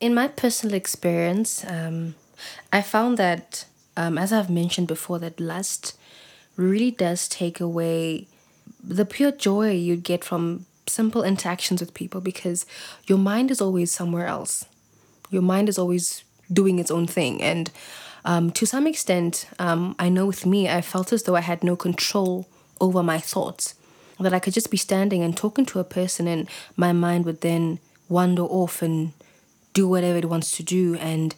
In my personal experience, um, I found that, um, as I've mentioned before, that lust really does take away the pure joy you get from simple interactions with people because your mind is always somewhere else. Your mind is always doing its own thing. And um, to some extent, um, I know with me, I felt as though I had no control over my thoughts. That I could just be standing and talking to a person, and my mind would then wander off and do whatever it wants to do. And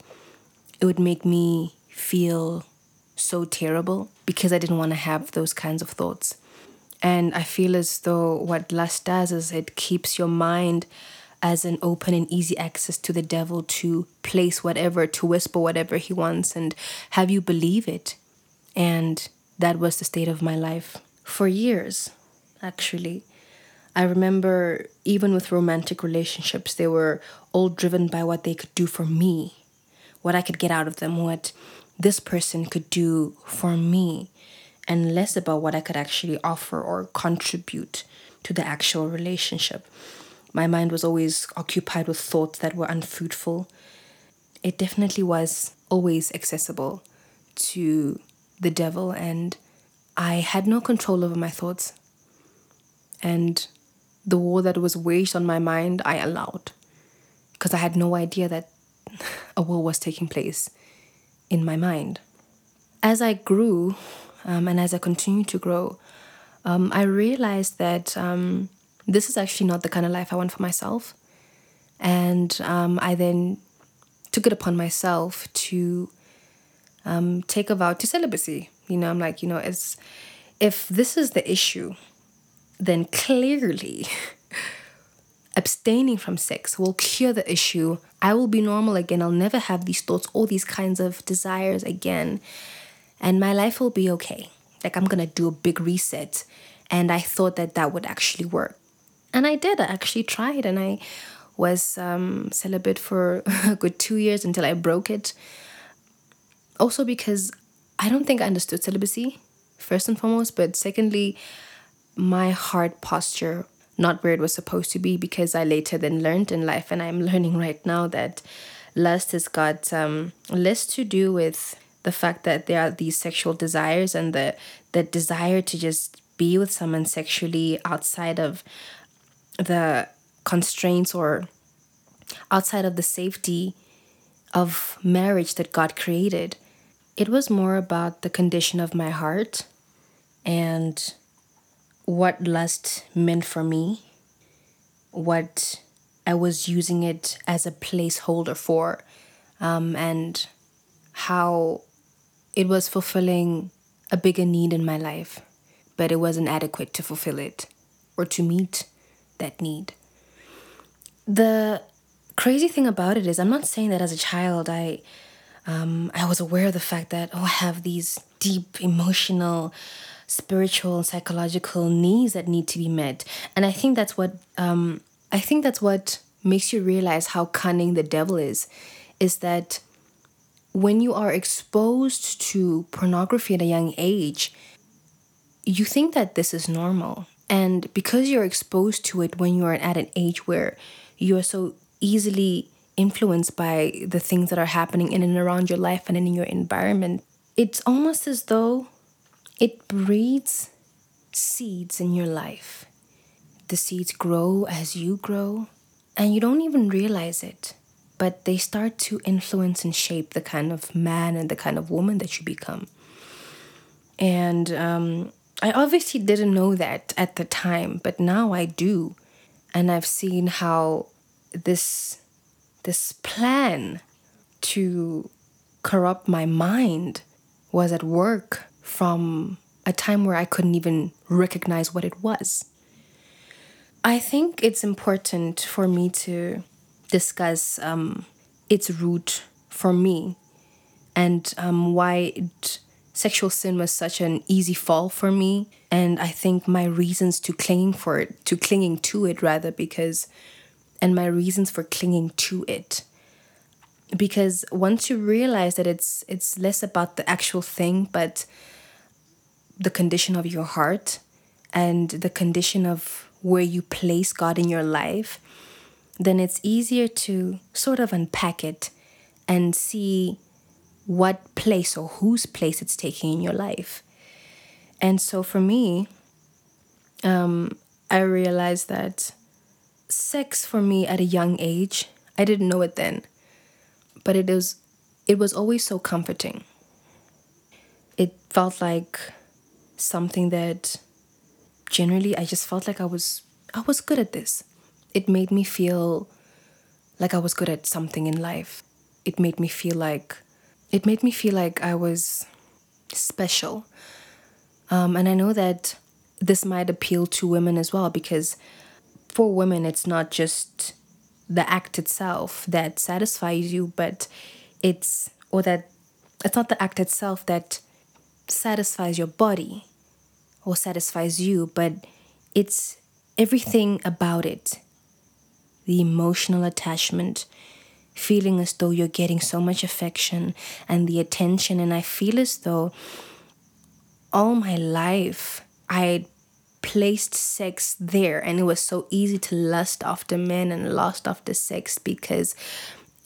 it would make me feel so terrible because I didn't want to have those kinds of thoughts. And I feel as though what lust does is it keeps your mind as an open and easy access to the devil to place whatever, to whisper whatever he wants and have you believe it. And that was the state of my life for years, actually. I remember even with romantic relationships, they were all driven by what they could do for me, what I could get out of them, what this person could do for me, and less about what I could actually offer or contribute to the actual relationship. My mind was always occupied with thoughts that were unfruitful. It definitely was always accessible to the devil, and I had no control over my thoughts. And the war that was waged on my mind, I allowed because I had no idea that a war was taking place in my mind. As I grew um, and as I continued to grow, um, I realized that um, this is actually not the kind of life I want for myself. And um, I then took it upon myself to um, take a vow to celibacy. You know, I'm like, you know, as if this is the issue, then clearly abstaining from sex will cure the issue. I will be normal again. I'll never have these thoughts, all these kinds of desires again. And my life will be okay. Like I'm going to do a big reset. And I thought that that would actually work. And I did. I actually tried. And I was um, celibate for a good two years until I broke it. Also, because I don't think I understood celibacy, first and foremost. But secondly, my heart posture not where it was supposed to be because I later then learned in life and I'm learning right now that lust has got um, less to do with the fact that there are these sexual desires and the the desire to just be with someone sexually outside of the constraints or outside of the safety of marriage that God created. It was more about the condition of my heart and what lust meant for me, what I was using it as a placeholder for, um, and how it was fulfilling a bigger need in my life, but it wasn't adequate to fulfill it or to meet that need. The crazy thing about it is, I'm not saying that as a child I um, I was aware of the fact that oh I have these deep emotional spiritual and psychological needs that need to be met. And i think that's what um, i think that's what makes you realize how cunning the devil is is that when you are exposed to pornography at a young age you think that this is normal. And because you're exposed to it when you're at an age where you are so easily influenced by the things that are happening in and around your life and in your environment it's almost as though it breeds seeds in your life. The seeds grow as you grow, and you don't even realize it, but they start to influence and shape the kind of man and the kind of woman that you become. And um, I obviously didn't know that at the time, but now I do. And I've seen how this this plan to corrupt my mind was at work from a time where I couldn't even recognize what it was. I think it's important for me to discuss um, its root for me and um, why it, sexual sin was such an easy fall for me and i think my reasons to clinging for it to clinging to it rather because and my reasons for clinging to it because once you realize that it's it's less about the actual thing but the condition of your heart and the condition of where you place God in your life, then it's easier to sort of unpack it and see what place or whose place it's taking in your life. And so for me, um, I realized that sex for me at a young age, I didn't know it then, but it was it was always so comforting. It felt like something that generally I just felt like I was I was good at this. It made me feel like I was good at something in life. It made me feel like it made me feel like I was special. Um, and I know that this might appeal to women as well because for women, it's not just the act itself that satisfies you, but it's, or that it's not the act itself that satisfies your body or satisfies you, but it's everything about it the emotional attachment, feeling as though you're getting so much affection and the attention. And I feel as though all my life I placed sex there and it was so easy to lust after men and lust after sex because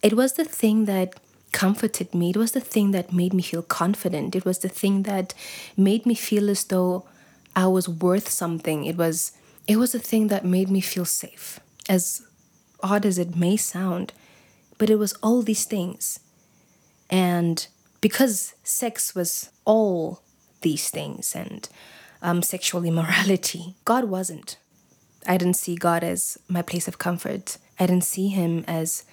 it was the thing that comforted me. It was the thing that made me feel confident. It was the thing that made me feel as though I was worth something. It was it was a thing that made me feel safe. As odd as it may sound, but it was all these things. And because sex was all these things and um, sexual immorality, God wasn't. I didn't see God as my place of comfort. I didn't see Him as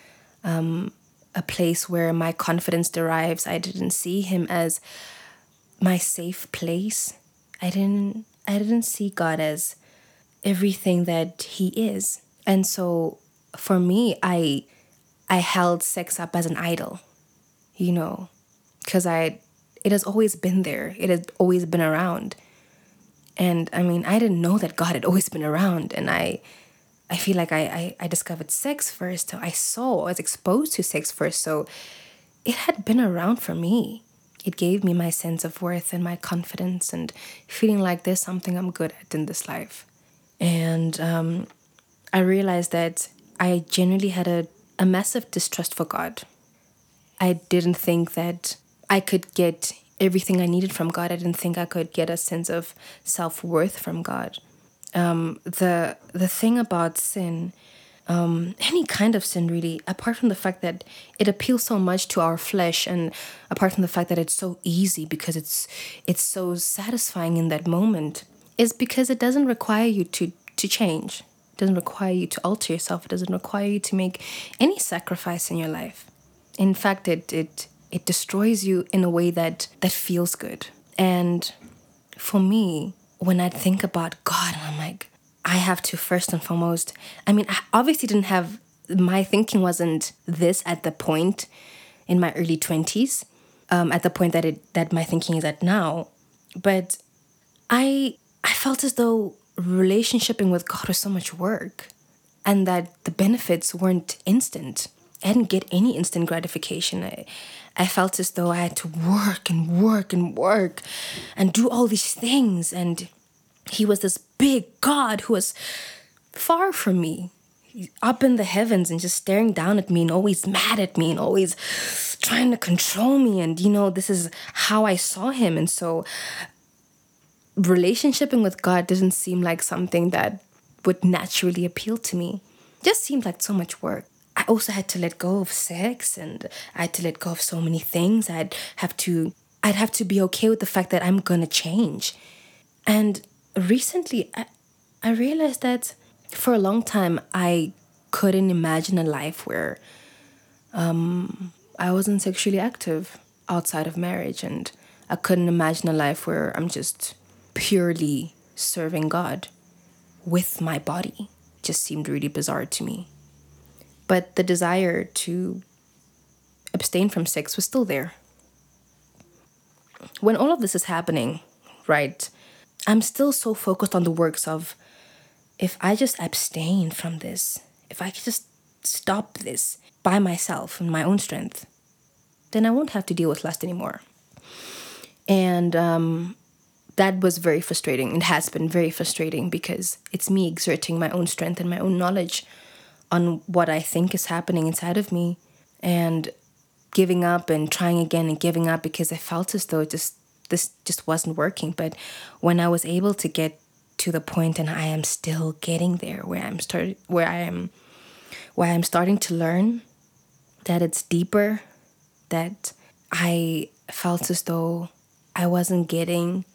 um, a place where my confidence derives. I didn't see Him as my safe place. I didn't I didn't see God as everything that he is. And so for me, I I held sex up as an idol, you know, because I it has always been there. It has always been around. And I mean, I didn't know that God had always been around. And I I feel like I, I, I discovered sex first. I saw, I was exposed to sex first. So it had been around for me it gave me my sense of worth and my confidence and feeling like there's something I'm good at in this life. And um, I realized that I genuinely had a, a massive distrust for God. I didn't think that I could get everything I needed from God. I didn't think I could get a sense of self worth from God. Um, the the thing about sin um, any kind of sin really apart from the fact that it appeals so much to our flesh and apart from the fact that it's so easy because it's it's so satisfying in that moment is because it doesn't require you to to change. It doesn't require you to alter yourself. It doesn't require you to make any sacrifice in your life. In fact it it it destroys you in a way that that feels good. And for me when i think about god i'm like I have to first and foremost, I mean, I obviously didn't have, my thinking wasn't this at the point in my early 20s, um, at the point that it that my thinking is at now. But I I felt as though relationshiping with God was so much work and that the benefits weren't instant. I didn't get any instant gratification. I, I felt as though I had to work and work and work and do all these things and he was this big God who was far from me, up in the heavens and just staring down at me and always mad at me and always trying to control me. And, you know, this is how I saw him. And so, relationshiping with God doesn't seem like something that would naturally appeal to me. It just seemed like so much work. I also had to let go of sex and I had to let go of so many things. I'd have to I'd have to be okay with the fact that I'm gonna change. And recently I, I realized that for a long time I couldn't imagine a life where um, I wasn't sexually active outside of marriage, and I couldn't imagine a life where I'm just purely serving God with my body. It just seemed really bizarre to me. But the desire to abstain from sex was still there. When all of this is happening, right, I'm still so focused on the works of if I just abstain from this, if I could just stop this by myself and my own strength, then I won't have to deal with lust anymore. And um, that was very frustrating. It has been very frustrating because it's me exerting my own strength and my own knowledge on what I think is happening inside of me and giving up and trying again and giving up because I felt as though it just this just wasn't working. But when I was able to get to the point and I am still getting there where I'm started where I am where I'm starting to learn that it's deeper, that I felt as though I wasn't getting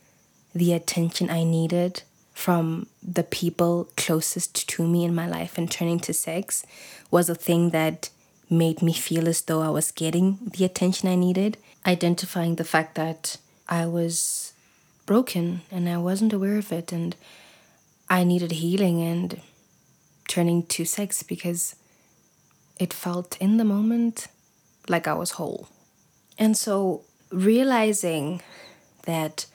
the attention I needed from the people closest to me in my life and turning to sex was a thing that made me feel as though I was getting the attention I needed. Identifying the fact that I was broken and I wasn't aware of it and I needed healing and turning to sex because it felt in the moment like I was whole. And so realizing that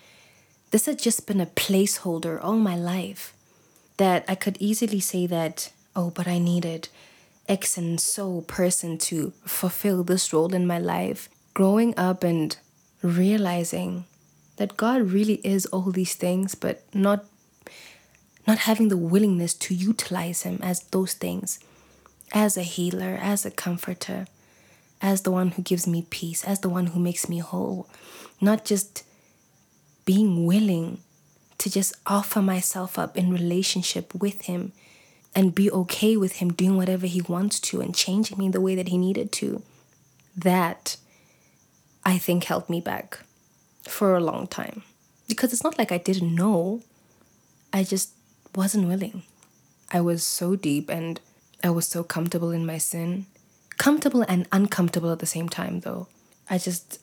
this had just been a placeholder all my life, that I could easily say that, oh, but I needed X and so person to fulfill this role in my life. Growing up and realizing that God really is all these things, but not not having the willingness to utilize him as those things as a healer, as a comforter, as the one who gives me peace, as the one who makes me whole. Not just being willing to just offer myself up in relationship with Him and be okay with Him doing whatever He wants to and changing me the way that He needed to. That I think held me back for a long time. Because it's not like I didn't know, I just wasn't willing. I was so deep and I was so comfortable in my sin. Comfortable and uncomfortable at the same time, though. I just,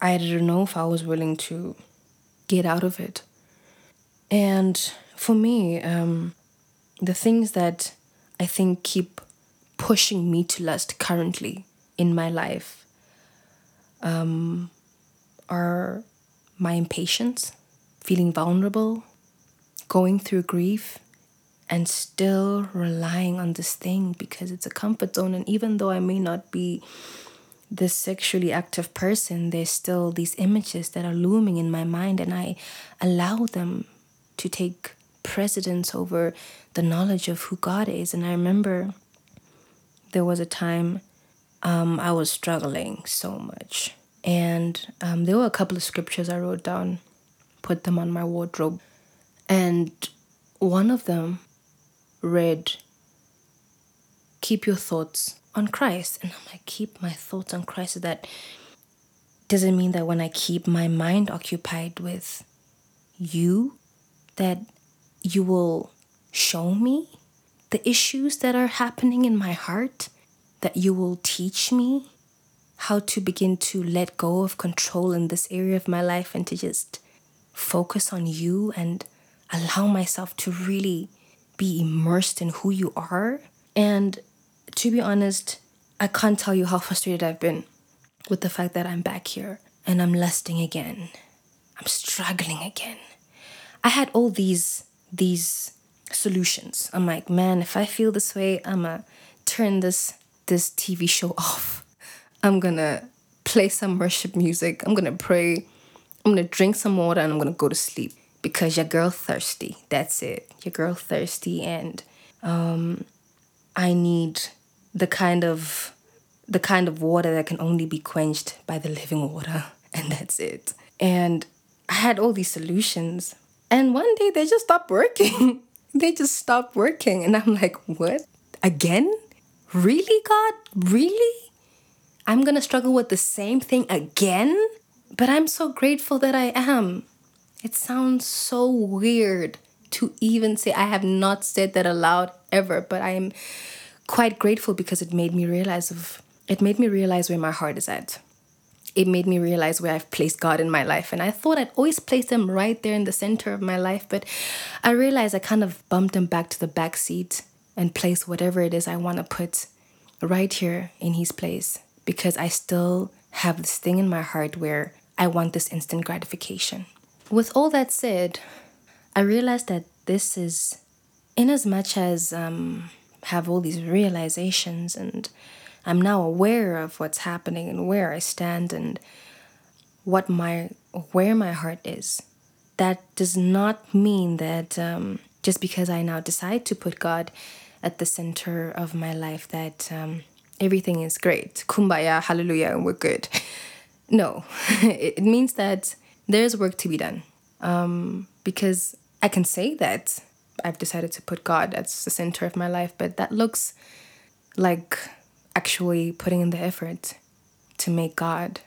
I didn't know if I was willing to get out of it. And for me, um, the things that I think keep pushing me to lust currently in my life um, are my impatience, feeling vulnerable, going through grief, and still relying on this thing because it's a comfort zone. And even though I may not be this sexually active person, there's still these images that are looming in my mind, and I allow them to take precedence over the knowledge of who God is. And I remember there was a time um, I was struggling so much. And um, there were a couple of scriptures I wrote down, put them on my wardrobe. And one of them read, Keep your thoughts on Christ. And I'm like, Keep my thoughts on Christ. That doesn't mean that when I keep my mind occupied with you, that you will show me the issues that are happening in my heart, that you will teach me how to begin to let go of control in this area of my life and to just focus on you and allow myself to really be immersed in who you are. And to be honest, I can't tell you how frustrated I've been with the fact that I'm back here and I'm lusting again. I'm struggling again. I had all these these solutions. I'm like, man, if I feel this way, I'ma turn this this TV show off. I'm gonna play some worship music. I'm gonna pray. I'm gonna drink some water and I'm gonna go to sleep because your girl thirsty. That's it. Your girl thirsty and um I need the kind of the kind of water that can only be quenched by the living water and that's it. And I had all these solutions and one day they just stopped working. they just stopped working and I'm like, "What? Again? Really, God? Really? I'm going to struggle with the same thing again?" But I'm so grateful that I am it sounds so weird to even say, I have not said that aloud ever, but I am quite grateful because it made me realize of it made me realize where my heart is at. It made me realize where I've placed God in my life. And I thought I'd always place him right there in the center of my life, but I realized I kind of bumped him back to the back seat and place whatever it is I want to put right here in his place because I still have this thing in my heart where I want this instant gratification. With all that said, I realized that this is, in as much as um, have all these realizations and I'm now aware of what's happening and where I stand and what my where my heart is. That does not mean that um, just because I now decide to put God at the center of my life that um, everything is great. Kumbaya, hallelujah, and we're good. No, it means that there's work to be done. Um, because I can say that I've decided to put God at the center of my life, but that looks like actually putting in the effort to make God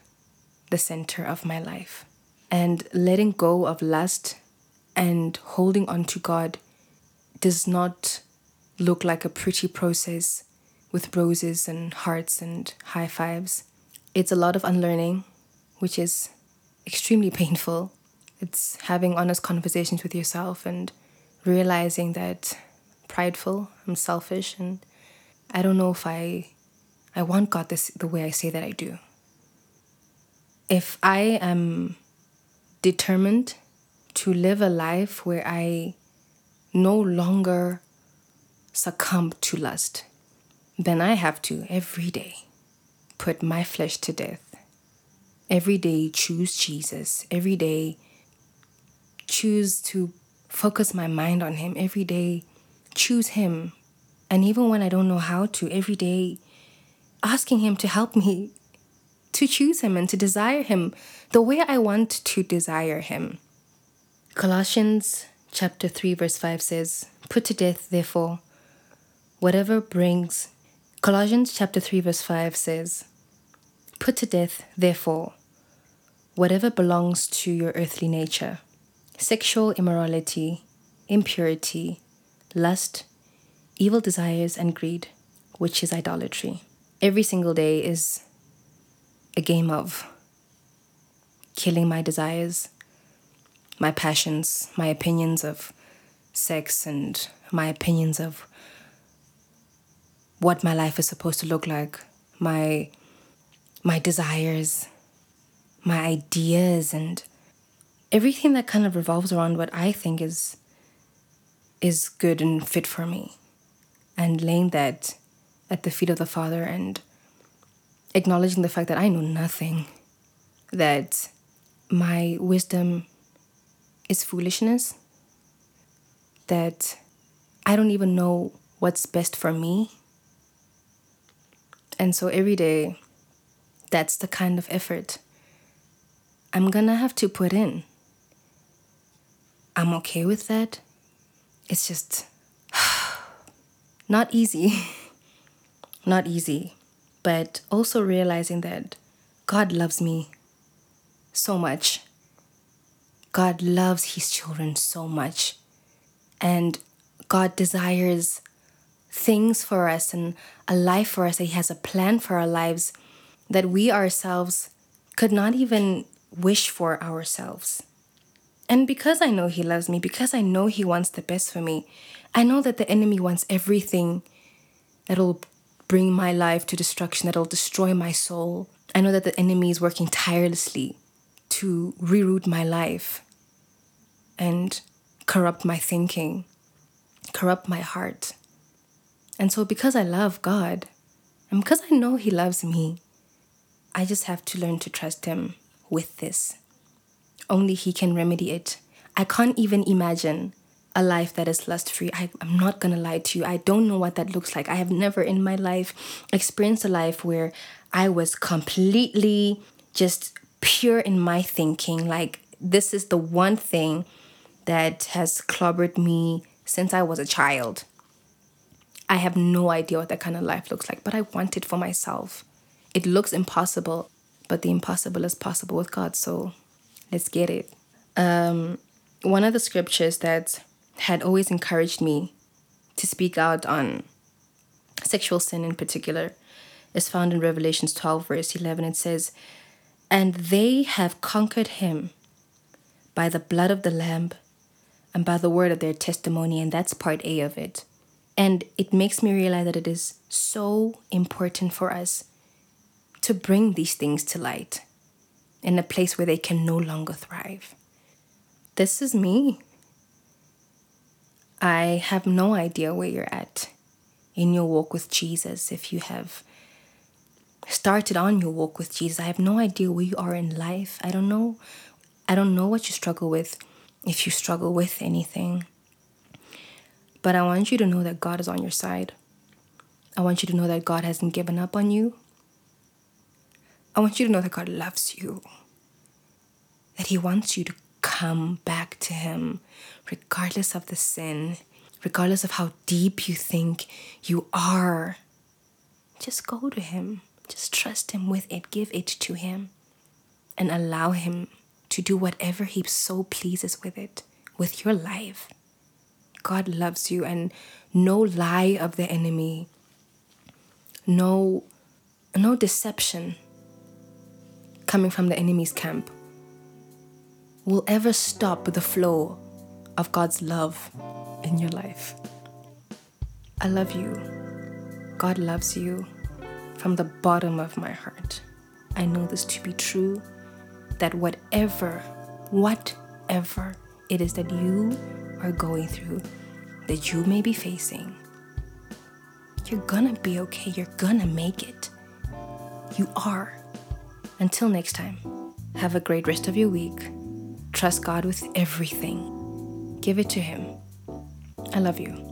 the center of my life. And letting go of lust and holding on to God does not look like a pretty process with roses and hearts and high fives. It's a lot of unlearning, which is extremely painful. It's having honest conversations with yourself and realizing that prideful, I'm selfish, and I don't know if I I want God this the way I say that I do. If I am determined to live a life where I no longer succumb to lust, then I have to every day put my flesh to death. Every day choose Jesus. Every day choose to focus my mind on Him. Every day choose Him. And even when I don't know how to, every day asking Him to help me to choose Him and to desire Him the way I want to desire Him. Colossians chapter 3, verse 5 says, Put to death, therefore, whatever brings. Colossians chapter 3, verse 5 says, Put to death, therefore, whatever belongs to your earthly nature sexual immorality, impurity, lust, evil desires, and greed, which is idolatry. Every single day is a game of killing my desires, my passions, my opinions of sex, and my opinions of what my life is supposed to look like, my my desires, my ideas and everything that kind of revolves around what I think is is good and fit for me. And laying that at the feet of the Father and acknowledging the fact that I know nothing, that my wisdom is foolishness, that I don't even know what's best for me. And so every day, that's the kind of effort I'm gonna have to put in. I'm okay with that. It's just not easy. not easy. But also realizing that God loves me so much. God loves his children so much. And God desires things for us and a life for us. He has a plan for our lives that we ourselves could not even wish for ourselves. And because I know He loves me, because I know He wants the best for me, I know that the enemy wants everything that'll bring my life to destruction, that'll destroy my soul. I know that the enemy is working tirelessly to reroute my life and corrupt my thinking, corrupt my heart. And so, because I love God, and because I know He loves me, I just have to learn to trust Him with this. Only He can remedy it. I can't even imagine a life that is lust free. I'm not gonna lie to you. I don't know what that looks like. I have never in my life experienced a life where I was completely just pure in my thinking. Like, this is the one thing that has clobbered me since I was a child. I have no idea what that kind of life looks like, but I want it for myself. It looks impossible, but the impossible is possible with God. So let's get it. Um, one of the scriptures that had always encouraged me to speak out on sexual sin in particular is found in Revelations 12, verse 11. It says, And they have conquered him by the blood of the Lamb and by the word of their testimony. And that's part A of it. And it makes me realize that it is so important for us to bring these things to light in a place where they can no longer thrive. This is me. I have no idea where you're at in your walk with Jesus. If you have started on your walk with Jesus, I have no idea where you are in life. I don't know. I don't know what you struggle with if you struggle with anything. But I want you to know that God is on your side. I want you to know that God hasn't given up on you. I want you to know that God loves you, that He wants you to come back to Him, regardless of the sin, regardless of how deep you think you are. Just go to Him. Just trust Him with it. Give it to Him and allow Him to do whatever He so pleases with it, with your life. God loves you, and no lie of the enemy, no, no deception coming from the enemy's camp will ever stop the flow of God's love in your life. I love you. God loves you from the bottom of my heart. I know this to be true that whatever, whatever it is that you are going through, that you may be facing, you're gonna be okay. You're gonna make it. You are. Until next time, have a great rest of your week. Trust God with everything. Give it to Him. I love you.